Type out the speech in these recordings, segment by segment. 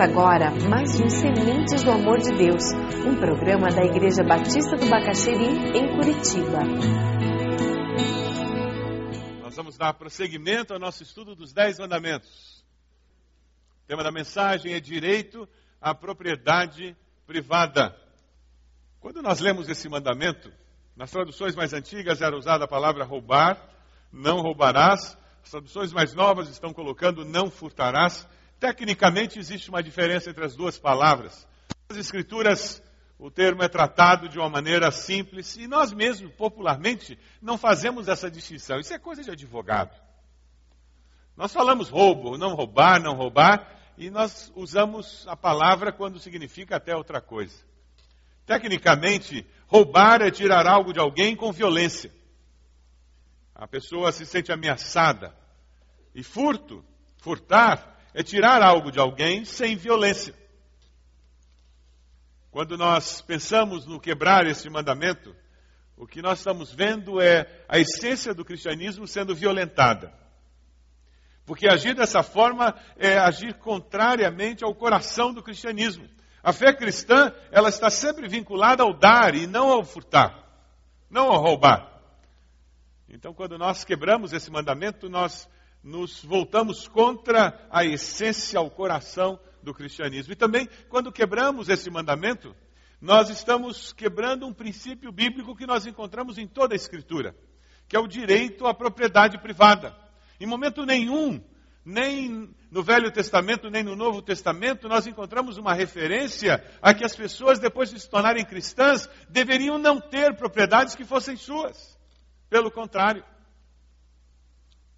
Agora mais um Sementes do Amor de Deus, um programa da Igreja Batista do Bacaxeri, em Curitiba. Nós vamos dar prosseguimento ao nosso estudo dos Dez Mandamentos. O tema da mensagem é direito à propriedade privada. Quando nós lemos esse mandamento, nas traduções mais antigas era usada a palavra roubar, não roubarás. As traduções mais novas estão colocando não furtarás. Tecnicamente existe uma diferença entre as duas palavras. Nas escrituras o termo é tratado de uma maneira simples e nós mesmos, popularmente, não fazemos essa distinção. Isso é coisa de advogado. Nós falamos roubo, não roubar, não roubar, e nós usamos a palavra quando significa até outra coisa. Tecnicamente, roubar é tirar algo de alguém com violência. A pessoa se sente ameaçada. E furto, furtar, é tirar algo de alguém sem violência. Quando nós pensamos no quebrar esse mandamento, o que nós estamos vendo é a essência do cristianismo sendo violentada. Porque agir dessa forma é agir contrariamente ao coração do cristianismo. A fé cristã, ela está sempre vinculada ao dar e não ao furtar, não ao roubar. Então, quando nós quebramos esse mandamento, nós nos voltamos contra a essência, ao coração do cristianismo. E também, quando quebramos esse mandamento, nós estamos quebrando um princípio bíblico que nós encontramos em toda a Escritura, que é o direito à propriedade privada. Em momento nenhum, nem no Velho Testamento, nem no Novo Testamento, nós encontramos uma referência a que as pessoas, depois de se tornarem cristãs, deveriam não ter propriedades que fossem suas. Pelo contrário,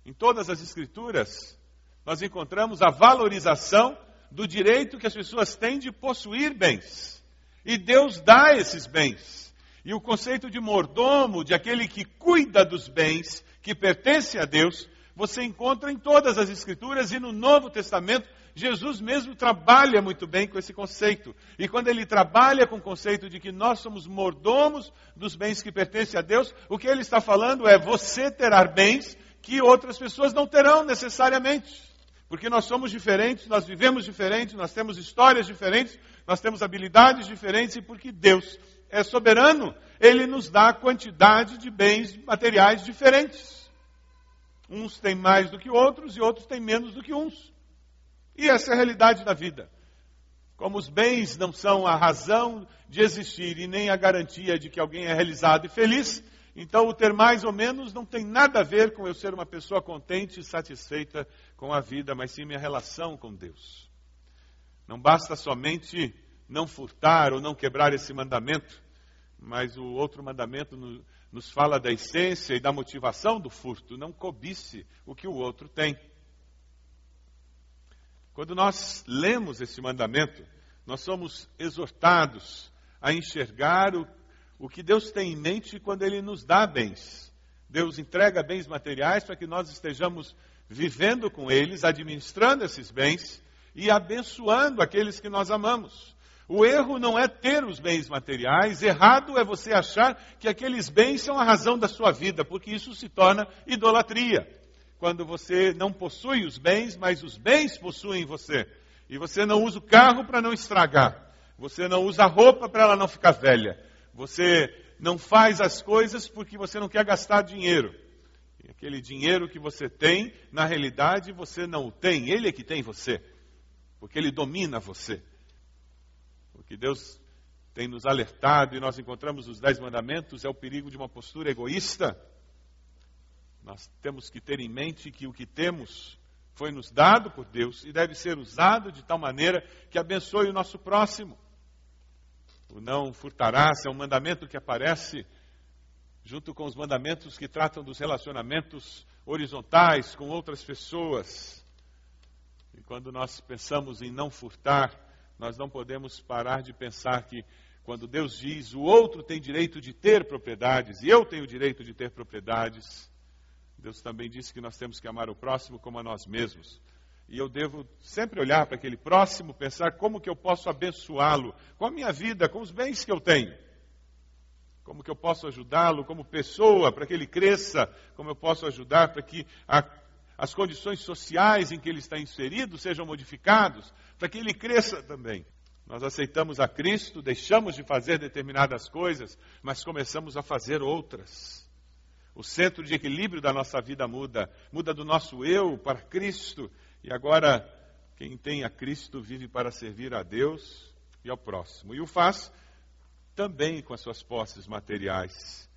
em todas as Escrituras, nós encontramos a valorização do direito que as pessoas têm de possuir bens. E Deus dá esses bens. E o conceito de mordomo, de aquele que cuida dos bens que pertencem a Deus, você encontra em todas as Escrituras e no Novo Testamento. Jesus mesmo trabalha muito bem com esse conceito. E quando ele trabalha com o conceito de que nós somos mordomos dos bens que pertencem a Deus, o que ele está falando é você terá bens que outras pessoas não terão necessariamente. Porque nós somos diferentes, nós vivemos diferentes, nós temos histórias diferentes, nós temos habilidades diferentes e porque Deus é soberano, Ele nos dá quantidade de bens materiais diferentes. Uns têm mais do que outros e outros têm menos do que uns. E essa é a realidade da vida. Como os bens não são a razão de existir e nem a garantia de que alguém é realizado e feliz, então, o ter mais ou menos não tem nada a ver com eu ser uma pessoa contente e satisfeita com a vida, mas sim minha relação com Deus. Não basta somente não furtar ou não quebrar esse mandamento, mas o outro mandamento nos fala da essência e da motivação do furto. Não cobice o que o outro tem. Quando nós lemos esse mandamento, nós somos exortados a enxergar o o que Deus tem em mente quando Ele nos dá bens. Deus entrega bens materiais para que nós estejamos vivendo com eles, administrando esses bens e abençoando aqueles que nós amamos. O erro não é ter os bens materiais, errado é você achar que aqueles bens são a razão da sua vida, porque isso se torna idolatria. Quando você não possui os bens, mas os bens possuem você. E você não usa o carro para não estragar. Você não usa a roupa para ela não ficar velha. Você não faz as coisas porque você não quer gastar dinheiro. E aquele dinheiro que você tem, na realidade, você não o tem. Ele é que tem você. Porque ele domina você. Porque Deus tem nos alertado e nós encontramos os Dez Mandamentos é o perigo de uma postura egoísta. Nós temos que ter em mente que o que temos foi nos dado por Deus e deve ser usado de tal maneira que abençoe o nosso próximo. O não furtarás é um mandamento que aparece junto com os mandamentos que tratam dos relacionamentos horizontais com outras pessoas. E quando nós pensamos em não furtar, nós não podemos parar de pensar que quando Deus diz o outro tem direito de ter propriedades e eu tenho direito de ter propriedades, Deus também disse que nós temos que amar o próximo como a nós mesmos. E eu devo sempre olhar para aquele próximo, pensar como que eu posso abençoá-lo com a minha vida, com os bens que eu tenho. Como que eu posso ajudá-lo como pessoa para que ele cresça, como eu posso ajudar para que a, as condições sociais em que ele está inserido sejam modificados, para que ele cresça também. Nós aceitamos a Cristo, deixamos de fazer determinadas coisas, mas começamos a fazer outras. O centro de equilíbrio da nossa vida muda, muda do nosso eu para Cristo. E agora, quem tem a Cristo vive para servir a Deus e ao próximo. E o faz também com as suas posses materiais.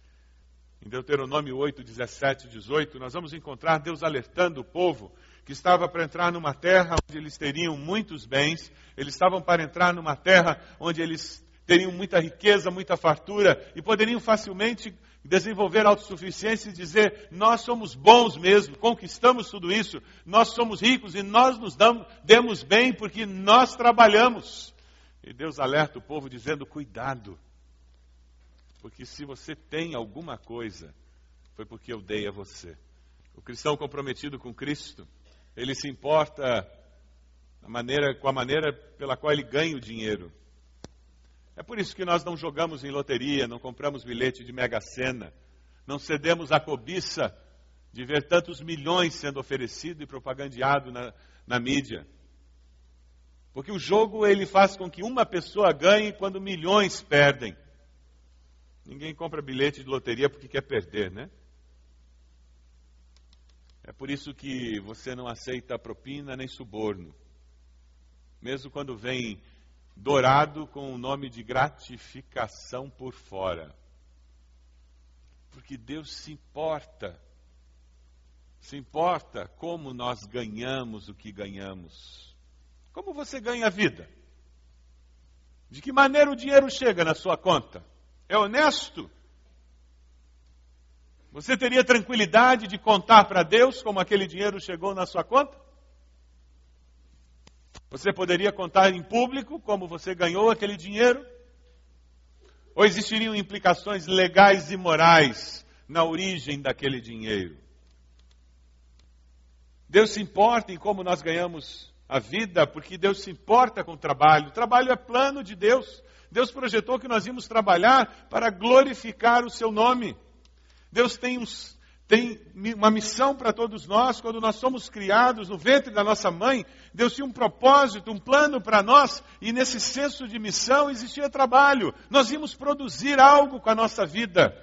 Em Deuteronômio 8, 17 e 18, nós vamos encontrar Deus alertando o povo que estava para entrar numa terra onde eles teriam muitos bens, eles estavam para entrar numa terra onde eles teriam muita riqueza, muita fartura e poderiam facilmente desenvolver autossuficiência e dizer: Nós somos bons mesmo, conquistamos tudo isso, nós somos ricos e nós nos damos, demos bem porque nós trabalhamos. E Deus alerta o povo dizendo: Cuidado, porque se você tem alguma coisa, foi porque eu dei a você. O cristão comprometido com Cristo, ele se importa maneira, com a maneira pela qual ele ganha o dinheiro. É por isso que nós não jogamos em loteria, não compramos bilhete de mega-sena, não cedemos à cobiça de ver tantos milhões sendo oferecido e propagandeado na, na mídia. Porque o jogo ele faz com que uma pessoa ganhe quando milhões perdem. Ninguém compra bilhete de loteria porque quer perder, né? É por isso que você não aceita propina nem suborno. Mesmo quando vem dourado com o nome de gratificação por fora. Porque Deus se importa. Se importa como nós ganhamos o que ganhamos. Como você ganha a vida? De que maneira o dinheiro chega na sua conta? É honesto? Você teria tranquilidade de contar para Deus como aquele dinheiro chegou na sua conta? Você poderia contar em público como você ganhou aquele dinheiro? Ou existiriam implicações legais e morais na origem daquele dinheiro? Deus se importa em como nós ganhamos a vida, porque Deus se importa com o trabalho. O trabalho é plano de Deus. Deus projetou que nós íamos trabalhar para glorificar o seu nome. Deus tem, uns, tem uma missão para todos nós. Quando nós somos criados no ventre da nossa mãe, Deus tinha um propósito, um plano para nós, e nesse senso de missão existia trabalho. Nós íamos produzir algo com a nossa vida.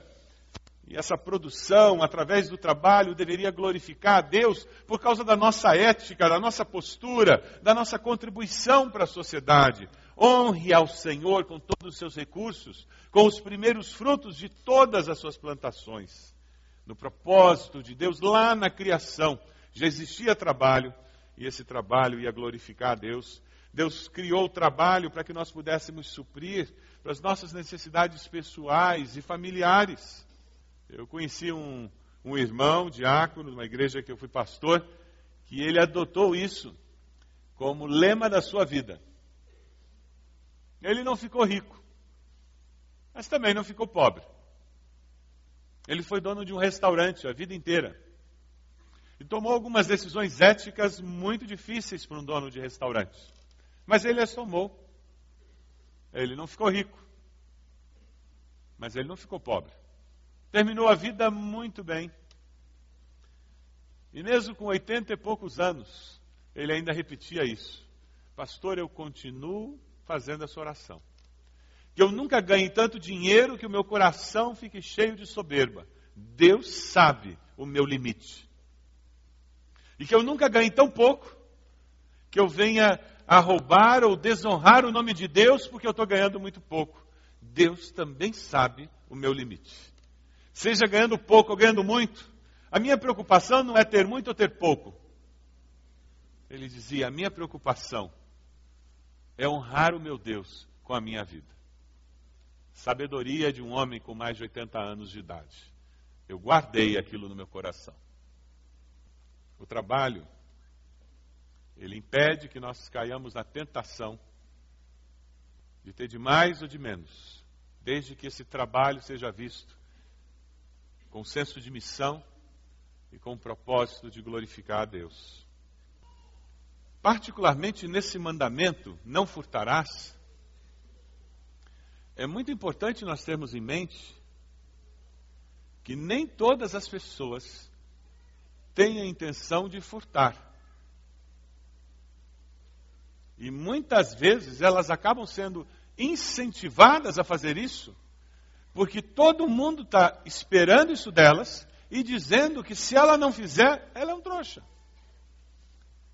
E essa produção, através do trabalho, deveria glorificar a Deus por causa da nossa ética, da nossa postura, da nossa contribuição para a sociedade. Honre ao Senhor com todos os seus recursos, com os primeiros frutos de todas as suas plantações. No propósito de Deus, lá na criação, já existia trabalho, e esse trabalho ia glorificar a Deus. Deus criou o trabalho para que nós pudéssemos suprir para as nossas necessidades pessoais e familiares. Eu conheci um, um irmão, diácono, numa igreja que eu fui pastor, que ele adotou isso como lema da sua vida. Ele não ficou rico, mas também não ficou pobre. Ele foi dono de um restaurante a vida inteira. E tomou algumas decisões éticas muito difíceis para um dono de restaurante. Mas ele as tomou. Ele não ficou rico. Mas ele não ficou pobre. Terminou a vida muito bem. E mesmo com oitenta e poucos anos, ele ainda repetia isso. Pastor, eu continuo fazendo essa oração. Que eu nunca ganhe tanto dinheiro que o meu coração fique cheio de soberba. Deus sabe o meu limite. E que eu nunca ganhe tão pouco que eu venha a roubar ou desonrar o nome de Deus porque eu estou ganhando muito pouco. Deus também sabe o meu limite. Seja ganhando pouco ou ganhando muito, a minha preocupação não é ter muito ou ter pouco. Ele dizia: a minha preocupação é honrar o meu Deus com a minha vida. Sabedoria de um homem com mais de 80 anos de idade. Eu guardei aquilo no meu coração. O trabalho, ele impede que nós caiamos na tentação de ter de mais ou de menos, desde que esse trabalho seja visto com senso de missão e com o propósito de glorificar a Deus. Particularmente nesse mandamento, não furtarás, é muito importante nós termos em mente que nem todas as pessoas têm a intenção de furtar. E muitas vezes elas acabam sendo incentivadas a fazer isso, porque todo mundo está esperando isso delas e dizendo que se ela não fizer, ela é um trouxa.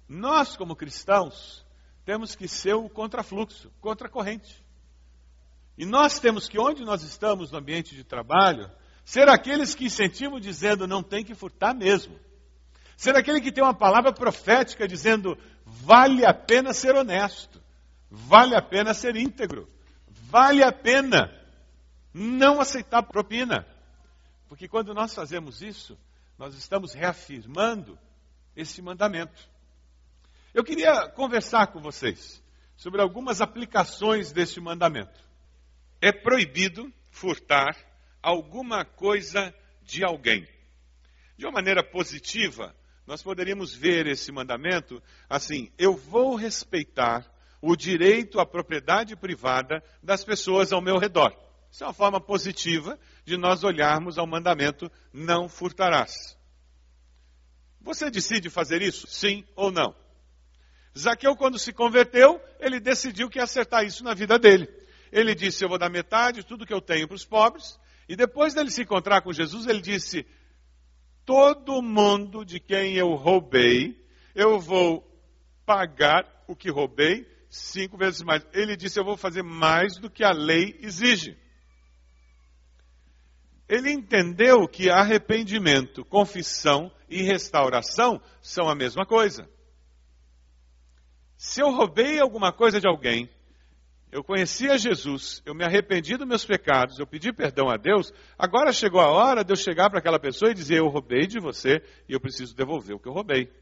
Nós, como cristãos, temos que ser o contrafluxo, contra corrente. E nós temos que, onde nós estamos no ambiente de trabalho, ser aqueles que incentivam dizendo não tem que furtar mesmo. Ser aquele que tem uma palavra profética dizendo vale a pena ser honesto, vale a pena ser íntegro, vale a pena não aceitar propina. Porque quando nós fazemos isso, nós estamos reafirmando esse mandamento. Eu queria conversar com vocês sobre algumas aplicações deste mandamento. É proibido furtar alguma coisa de alguém. De uma maneira positiva, nós poderíamos ver esse mandamento assim: eu vou respeitar o direito à propriedade privada das pessoas ao meu redor. Isso é uma forma positiva de nós olharmos ao mandamento: não furtarás. Você decide fazer isso? Sim ou não? Zaqueu, quando se converteu, ele decidiu que ia acertar isso na vida dele. Ele disse: Eu vou dar metade de tudo que eu tenho para os pobres. E depois dele se encontrar com Jesus, ele disse: Todo mundo de quem eu roubei, eu vou pagar o que roubei cinco vezes mais. Ele disse: Eu vou fazer mais do que a lei exige. Ele entendeu que arrependimento, confissão e restauração são a mesma coisa. Se eu roubei alguma coisa de alguém, eu conhecia Jesus, eu me arrependi dos meus pecados, eu pedi perdão a Deus, agora chegou a hora de eu chegar para aquela pessoa e dizer: Eu roubei de você e eu preciso devolver o que eu roubei.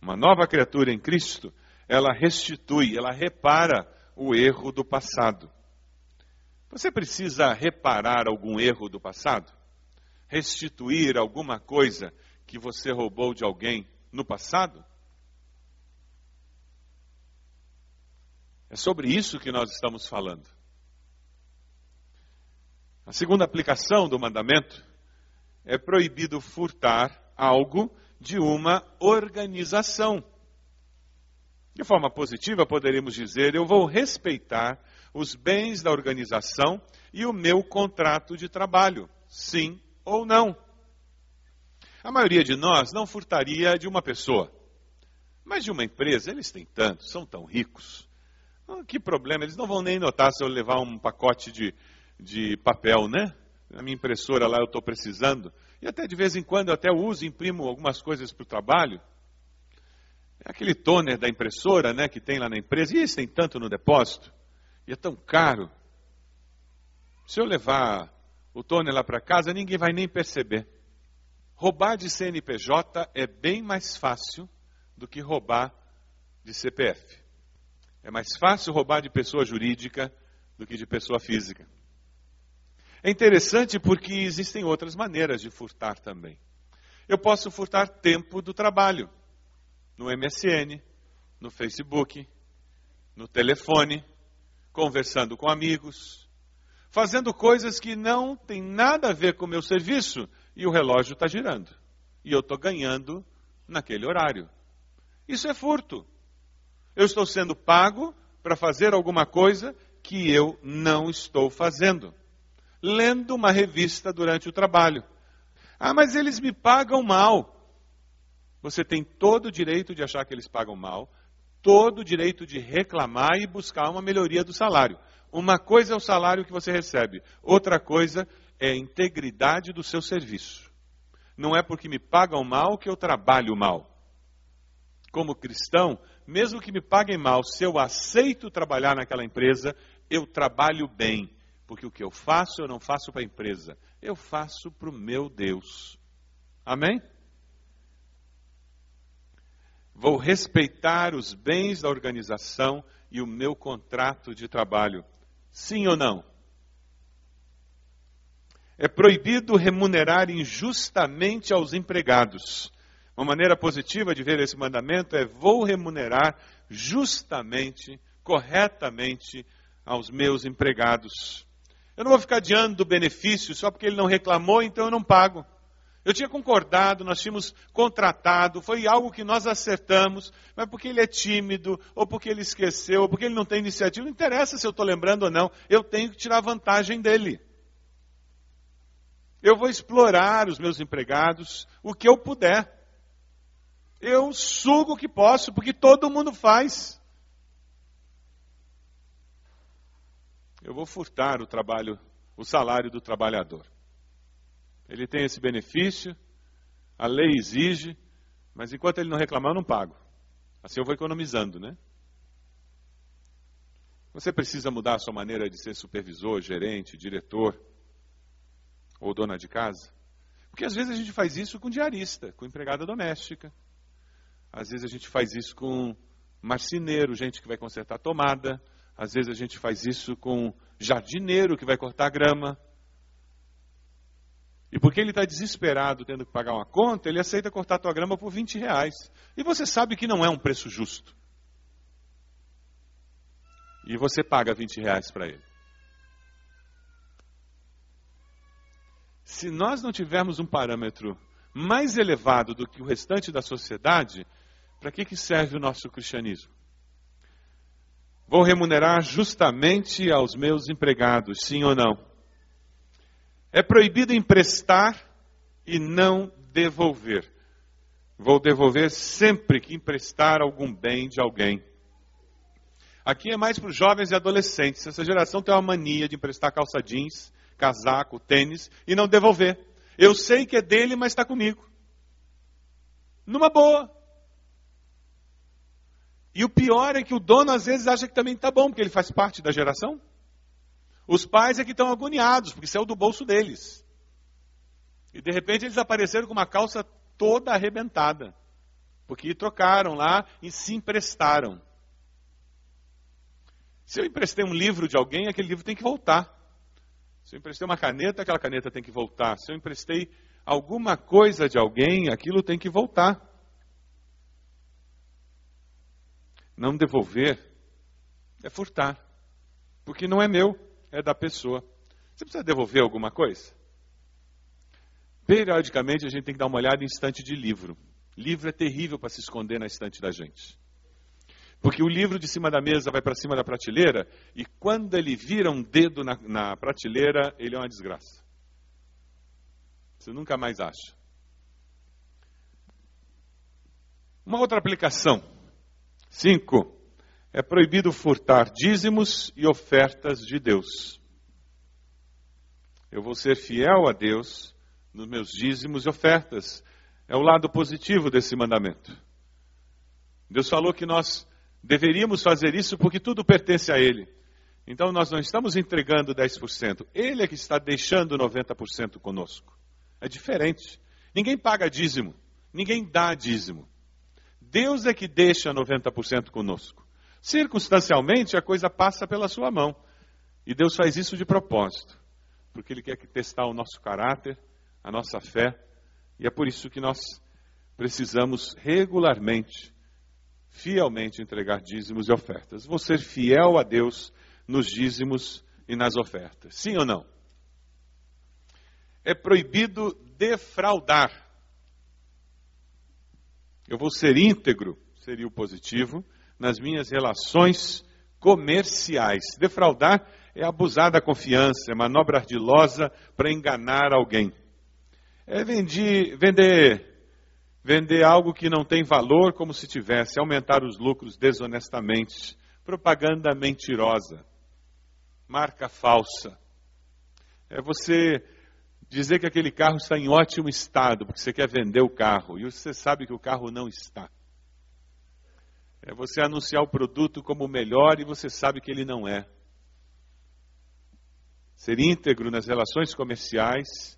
Uma nova criatura em Cristo, ela restitui, ela repara o erro do passado. Você precisa reparar algum erro do passado? Restituir alguma coisa que você roubou de alguém no passado? É sobre isso que nós estamos falando. A segunda aplicação do mandamento é proibido furtar algo de uma organização. De forma positiva, poderíamos dizer: eu vou respeitar os bens da organização e o meu contrato de trabalho, sim ou não. A maioria de nós não furtaria de uma pessoa, mas de uma empresa, eles têm tanto, são tão ricos. Ah, que problema, eles não vão nem notar se eu levar um pacote de, de papel, né? Na minha impressora lá eu estou precisando. E até de vez em quando eu até uso, imprimo algumas coisas para o trabalho. É aquele toner da impressora, né, que tem lá na empresa. E eles têm tanto no depósito. E é tão caro. Se eu levar o toner lá para casa, ninguém vai nem perceber. Roubar de CNPJ é bem mais fácil do que roubar de CPF. É mais fácil roubar de pessoa jurídica do que de pessoa física. É interessante porque existem outras maneiras de furtar também. Eu posso furtar tempo do trabalho no MSN, no Facebook, no telefone, conversando com amigos, fazendo coisas que não têm nada a ver com o meu serviço e o relógio está girando. E eu estou ganhando naquele horário. Isso é furto. Eu estou sendo pago para fazer alguma coisa que eu não estou fazendo. Lendo uma revista durante o trabalho. Ah, mas eles me pagam mal. Você tem todo o direito de achar que eles pagam mal, todo o direito de reclamar e buscar uma melhoria do salário. Uma coisa é o salário que você recebe, outra coisa é a integridade do seu serviço. Não é porque me pagam mal que eu trabalho mal. Como cristão, mesmo que me paguem mal, se eu aceito trabalhar naquela empresa, eu trabalho bem. Porque o que eu faço, eu não faço para a empresa, eu faço para o meu Deus. Amém? Vou respeitar os bens da organização e o meu contrato de trabalho. Sim ou não? É proibido remunerar injustamente aos empregados. Uma maneira positiva de ver esse mandamento é: vou remunerar justamente, corretamente aos meus empregados. Eu não vou ficar adiando do benefício só porque ele não reclamou, então eu não pago. Eu tinha concordado, nós tínhamos contratado, foi algo que nós acertamos, mas porque ele é tímido, ou porque ele esqueceu, ou porque ele não tem iniciativa, não interessa se eu estou lembrando ou não, eu tenho que tirar vantagem dele. Eu vou explorar os meus empregados o que eu puder. Eu sugo o que posso, porque todo mundo faz. Eu vou furtar o trabalho, o salário do trabalhador. Ele tem esse benefício, a lei exige, mas enquanto ele não reclamar, eu não pago. Assim eu vou economizando, né? Você precisa mudar a sua maneira de ser supervisor, gerente, diretor ou dona de casa? Porque às vezes a gente faz isso com diarista, com empregada doméstica. Às vezes a gente faz isso com marceneiro, gente que vai consertar tomada. Às vezes a gente faz isso com jardineiro que vai cortar grama. E porque ele está desesperado tendo que pagar uma conta, ele aceita cortar tua grama por 20 reais. E você sabe que não é um preço justo. E você paga 20 reais para ele. Se nós não tivermos um parâmetro mais elevado do que o restante da sociedade, para que, que serve o nosso cristianismo? Vou remunerar justamente aos meus empregados, sim ou não? É proibido emprestar e não devolver. Vou devolver sempre que emprestar algum bem de alguém. Aqui é mais para os jovens e adolescentes. Essa geração tem uma mania de emprestar calça jeans, casaco, tênis e não devolver. Eu sei que é dele, mas está comigo. Numa boa. E o pior é que o dono às vezes acha que também está bom, porque ele faz parte da geração. Os pais é que estão agoniados, porque saiu do bolso deles. E de repente eles apareceram com uma calça toda arrebentada. Porque trocaram lá e se emprestaram. Se eu emprestei um livro de alguém, aquele livro tem que voltar. Se eu emprestei uma caneta, aquela caneta tem que voltar. Se eu emprestei alguma coisa de alguém, aquilo tem que voltar. Não devolver é furtar, porque não é meu é da pessoa. Você precisa devolver alguma coisa? Periodicamente a gente tem que dar uma olhada em estante de livro. Livro é terrível para se esconder na estante da gente. Porque o livro de cima da mesa vai para cima da prateleira e quando ele vira um dedo na, na prateleira, ele é uma desgraça. Você nunca mais acha. Uma outra aplicação. Cinco. É proibido furtar dízimos e ofertas de Deus. Eu vou ser fiel a Deus nos meus dízimos e ofertas. É o lado positivo desse mandamento. Deus falou que nós deveríamos fazer isso porque tudo pertence a Ele. Então nós não estamos entregando 10%. Ele é que está deixando 90% conosco. É diferente. Ninguém paga dízimo. Ninguém dá dízimo. Deus é que deixa 90% conosco. Circunstancialmente, a coisa passa pela sua mão. E Deus faz isso de propósito, porque Ele quer testar o nosso caráter, a nossa fé, e é por isso que nós precisamos regularmente, fielmente entregar dízimos e ofertas. Vou ser fiel a Deus nos dízimos e nas ofertas. Sim ou não? É proibido defraudar. Eu vou ser íntegro, seria o positivo nas minhas relações comerciais. Defraudar é abusar da confiança, é manobra ardilosa para enganar alguém. É vender, vender, vender algo que não tem valor como se tivesse, aumentar os lucros desonestamente, propaganda mentirosa, marca falsa. É você dizer que aquele carro está em ótimo estado, porque você quer vender o carro, e você sabe que o carro não está. É você anunciar o produto como o melhor e você sabe que ele não é. Ser íntegro nas relações comerciais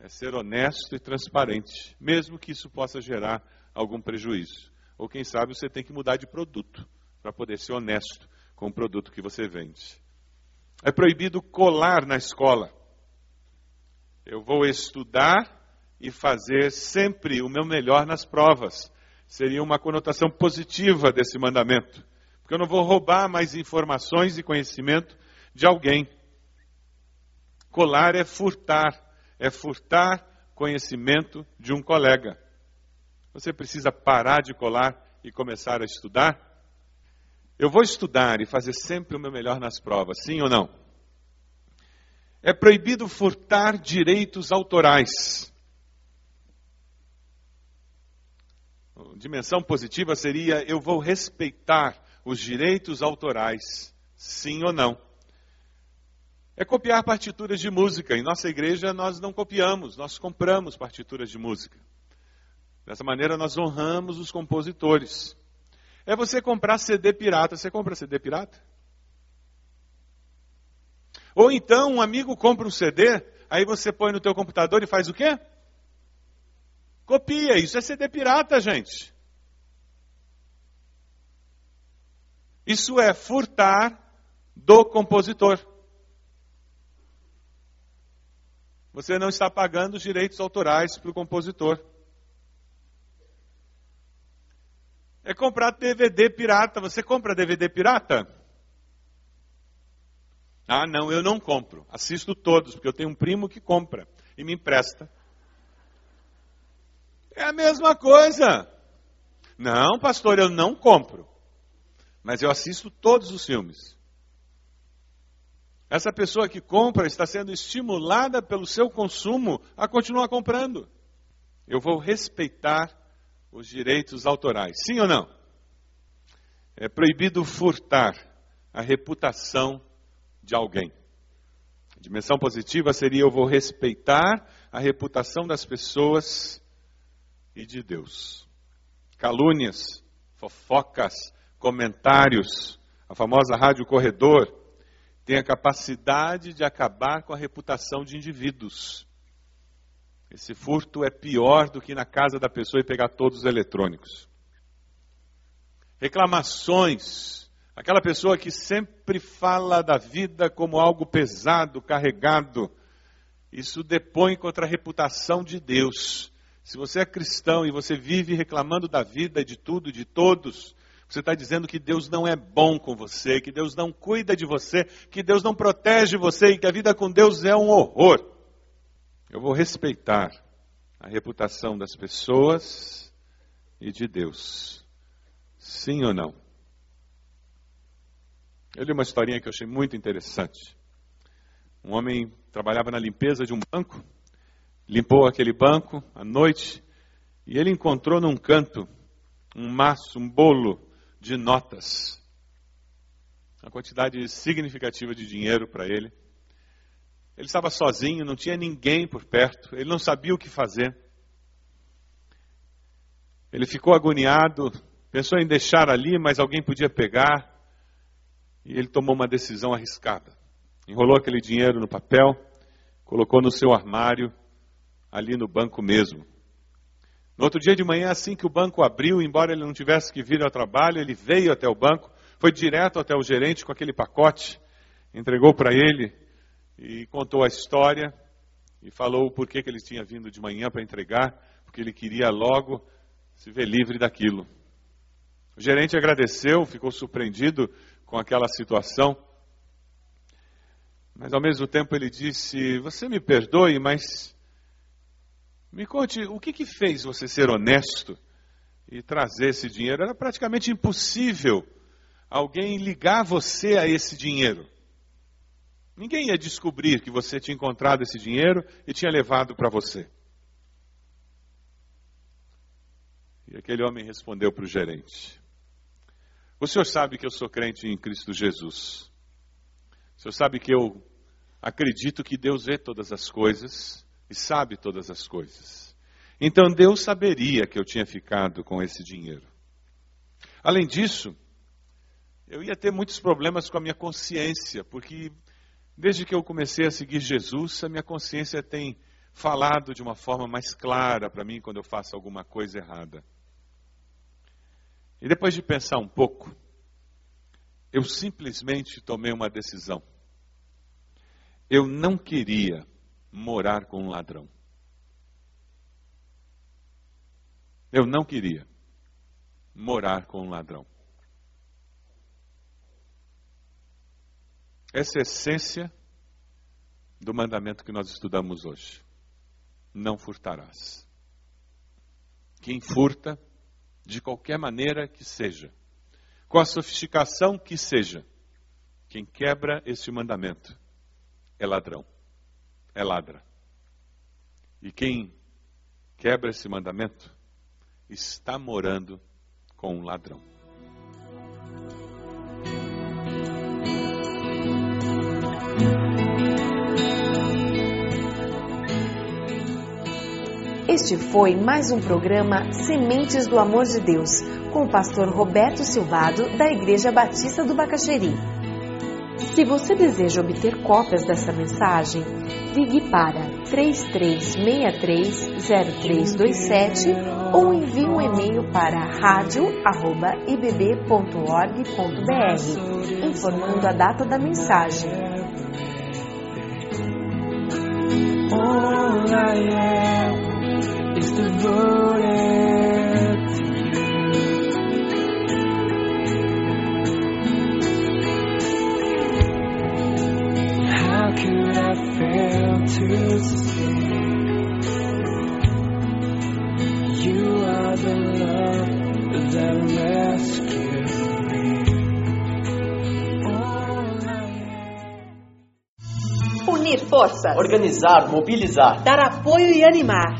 é ser honesto e transparente, mesmo que isso possa gerar algum prejuízo. Ou quem sabe você tem que mudar de produto para poder ser honesto com o produto que você vende. É proibido colar na escola. Eu vou estudar e fazer sempre o meu melhor nas provas seria uma conotação positiva desse mandamento. Porque eu não vou roubar mais informações e conhecimento de alguém. Colar é furtar, é furtar conhecimento de um colega. Você precisa parar de colar e começar a estudar? Eu vou estudar e fazer sempre o meu melhor nas provas, sim ou não? É proibido furtar direitos autorais. Dimensão positiva seria eu vou respeitar os direitos autorais, sim ou não? É copiar partituras de música. Em nossa igreja nós não copiamos, nós compramos partituras de música. Dessa maneira nós honramos os compositores. É você comprar CD pirata. Você compra CD pirata? Ou então um amigo compra um CD, aí você põe no teu computador e faz o quê? Copia. Isso é CD pirata, gente. Isso é furtar do compositor. Você não está pagando os direitos autorais para o compositor. É comprar DVD pirata. Você compra DVD pirata? Ah, não, eu não compro. Assisto todos, porque eu tenho um primo que compra e me empresta. É a mesma coisa. Não, pastor, eu não compro. Mas eu assisto todos os filmes. Essa pessoa que compra está sendo estimulada pelo seu consumo a continuar comprando. Eu vou respeitar os direitos autorais. Sim ou não? É proibido furtar a reputação de alguém. A dimensão positiva seria eu vou respeitar a reputação das pessoas e de Deus. Calúnias, fofocas, comentários, a famosa rádio corredor, tem a capacidade de acabar com a reputação de indivíduos. Esse furto é pior do que na casa da pessoa e pegar todos os eletrônicos. Reclamações. Aquela pessoa que sempre fala da vida como algo pesado, carregado. Isso depõe contra a reputação de Deus. Se você é cristão e você vive reclamando da vida, de tudo, de todos, você está dizendo que Deus não é bom com você, que Deus não cuida de você, que Deus não protege você e que a vida com Deus é um horror. Eu vou respeitar a reputação das pessoas e de Deus. Sim ou não? Eu li uma historinha que eu achei muito interessante. Um homem trabalhava na limpeza de um banco, limpou aquele banco à noite e ele encontrou num canto um maço, um bolo de notas. Uma quantidade significativa de dinheiro para ele. Ele estava sozinho, não tinha ninguém por perto, ele não sabia o que fazer. Ele ficou agoniado, pensou em deixar ali, mas alguém podia pegar. E ele tomou uma decisão arriscada. Enrolou aquele dinheiro no papel, colocou no seu armário, ali no banco mesmo. No outro dia de manhã, assim que o banco abriu, embora ele não tivesse que vir ao trabalho, ele veio até o banco, foi direto até o gerente com aquele pacote, entregou para ele e contou a história e falou o porquê que ele tinha vindo de manhã para entregar, porque ele queria logo se ver livre daquilo. O gerente agradeceu, ficou surpreendido com aquela situação, mas ao mesmo tempo ele disse: Você me perdoe, mas me conte, o que, que fez você ser honesto e trazer esse dinheiro? Era praticamente impossível alguém ligar você a esse dinheiro. Ninguém ia descobrir que você tinha encontrado esse dinheiro e tinha levado para você. E aquele homem respondeu para o gerente: O senhor sabe que eu sou crente em Cristo Jesus. O senhor sabe que eu acredito que Deus vê todas as coisas e sabe todas as coisas. Então Deus saberia que eu tinha ficado com esse dinheiro. Além disso, eu ia ter muitos problemas com a minha consciência, porque desde que eu comecei a seguir Jesus, a minha consciência tem falado de uma forma mais clara para mim quando eu faço alguma coisa errada. E depois de pensar um pouco, eu simplesmente tomei uma decisão. Eu não queria morar com um ladrão. Eu não queria morar com um ladrão. Essa é a essência do mandamento que nós estudamos hoje. não furtarás. Quem furta, de qualquer maneira que seja, com a sofisticação que seja, quem quebra este mandamento é ladrão, é ladra. E quem quebra esse mandamento está morando com um ladrão. Este foi mais um programa Sementes do Amor de Deus, com o pastor Roberto Silvado, da Igreja Batista do Bacaxeri. Se você deseja obter cópias dessa mensagem, ligue para 33630327 ou envie um e-mail para radio@ibb.org.br, informando a data da mensagem. Am is devoted to you. How could I fail to see? You are the love that rescued me. All I am. Unir forças. Organizar, mobilizar. Dar apoio e animar.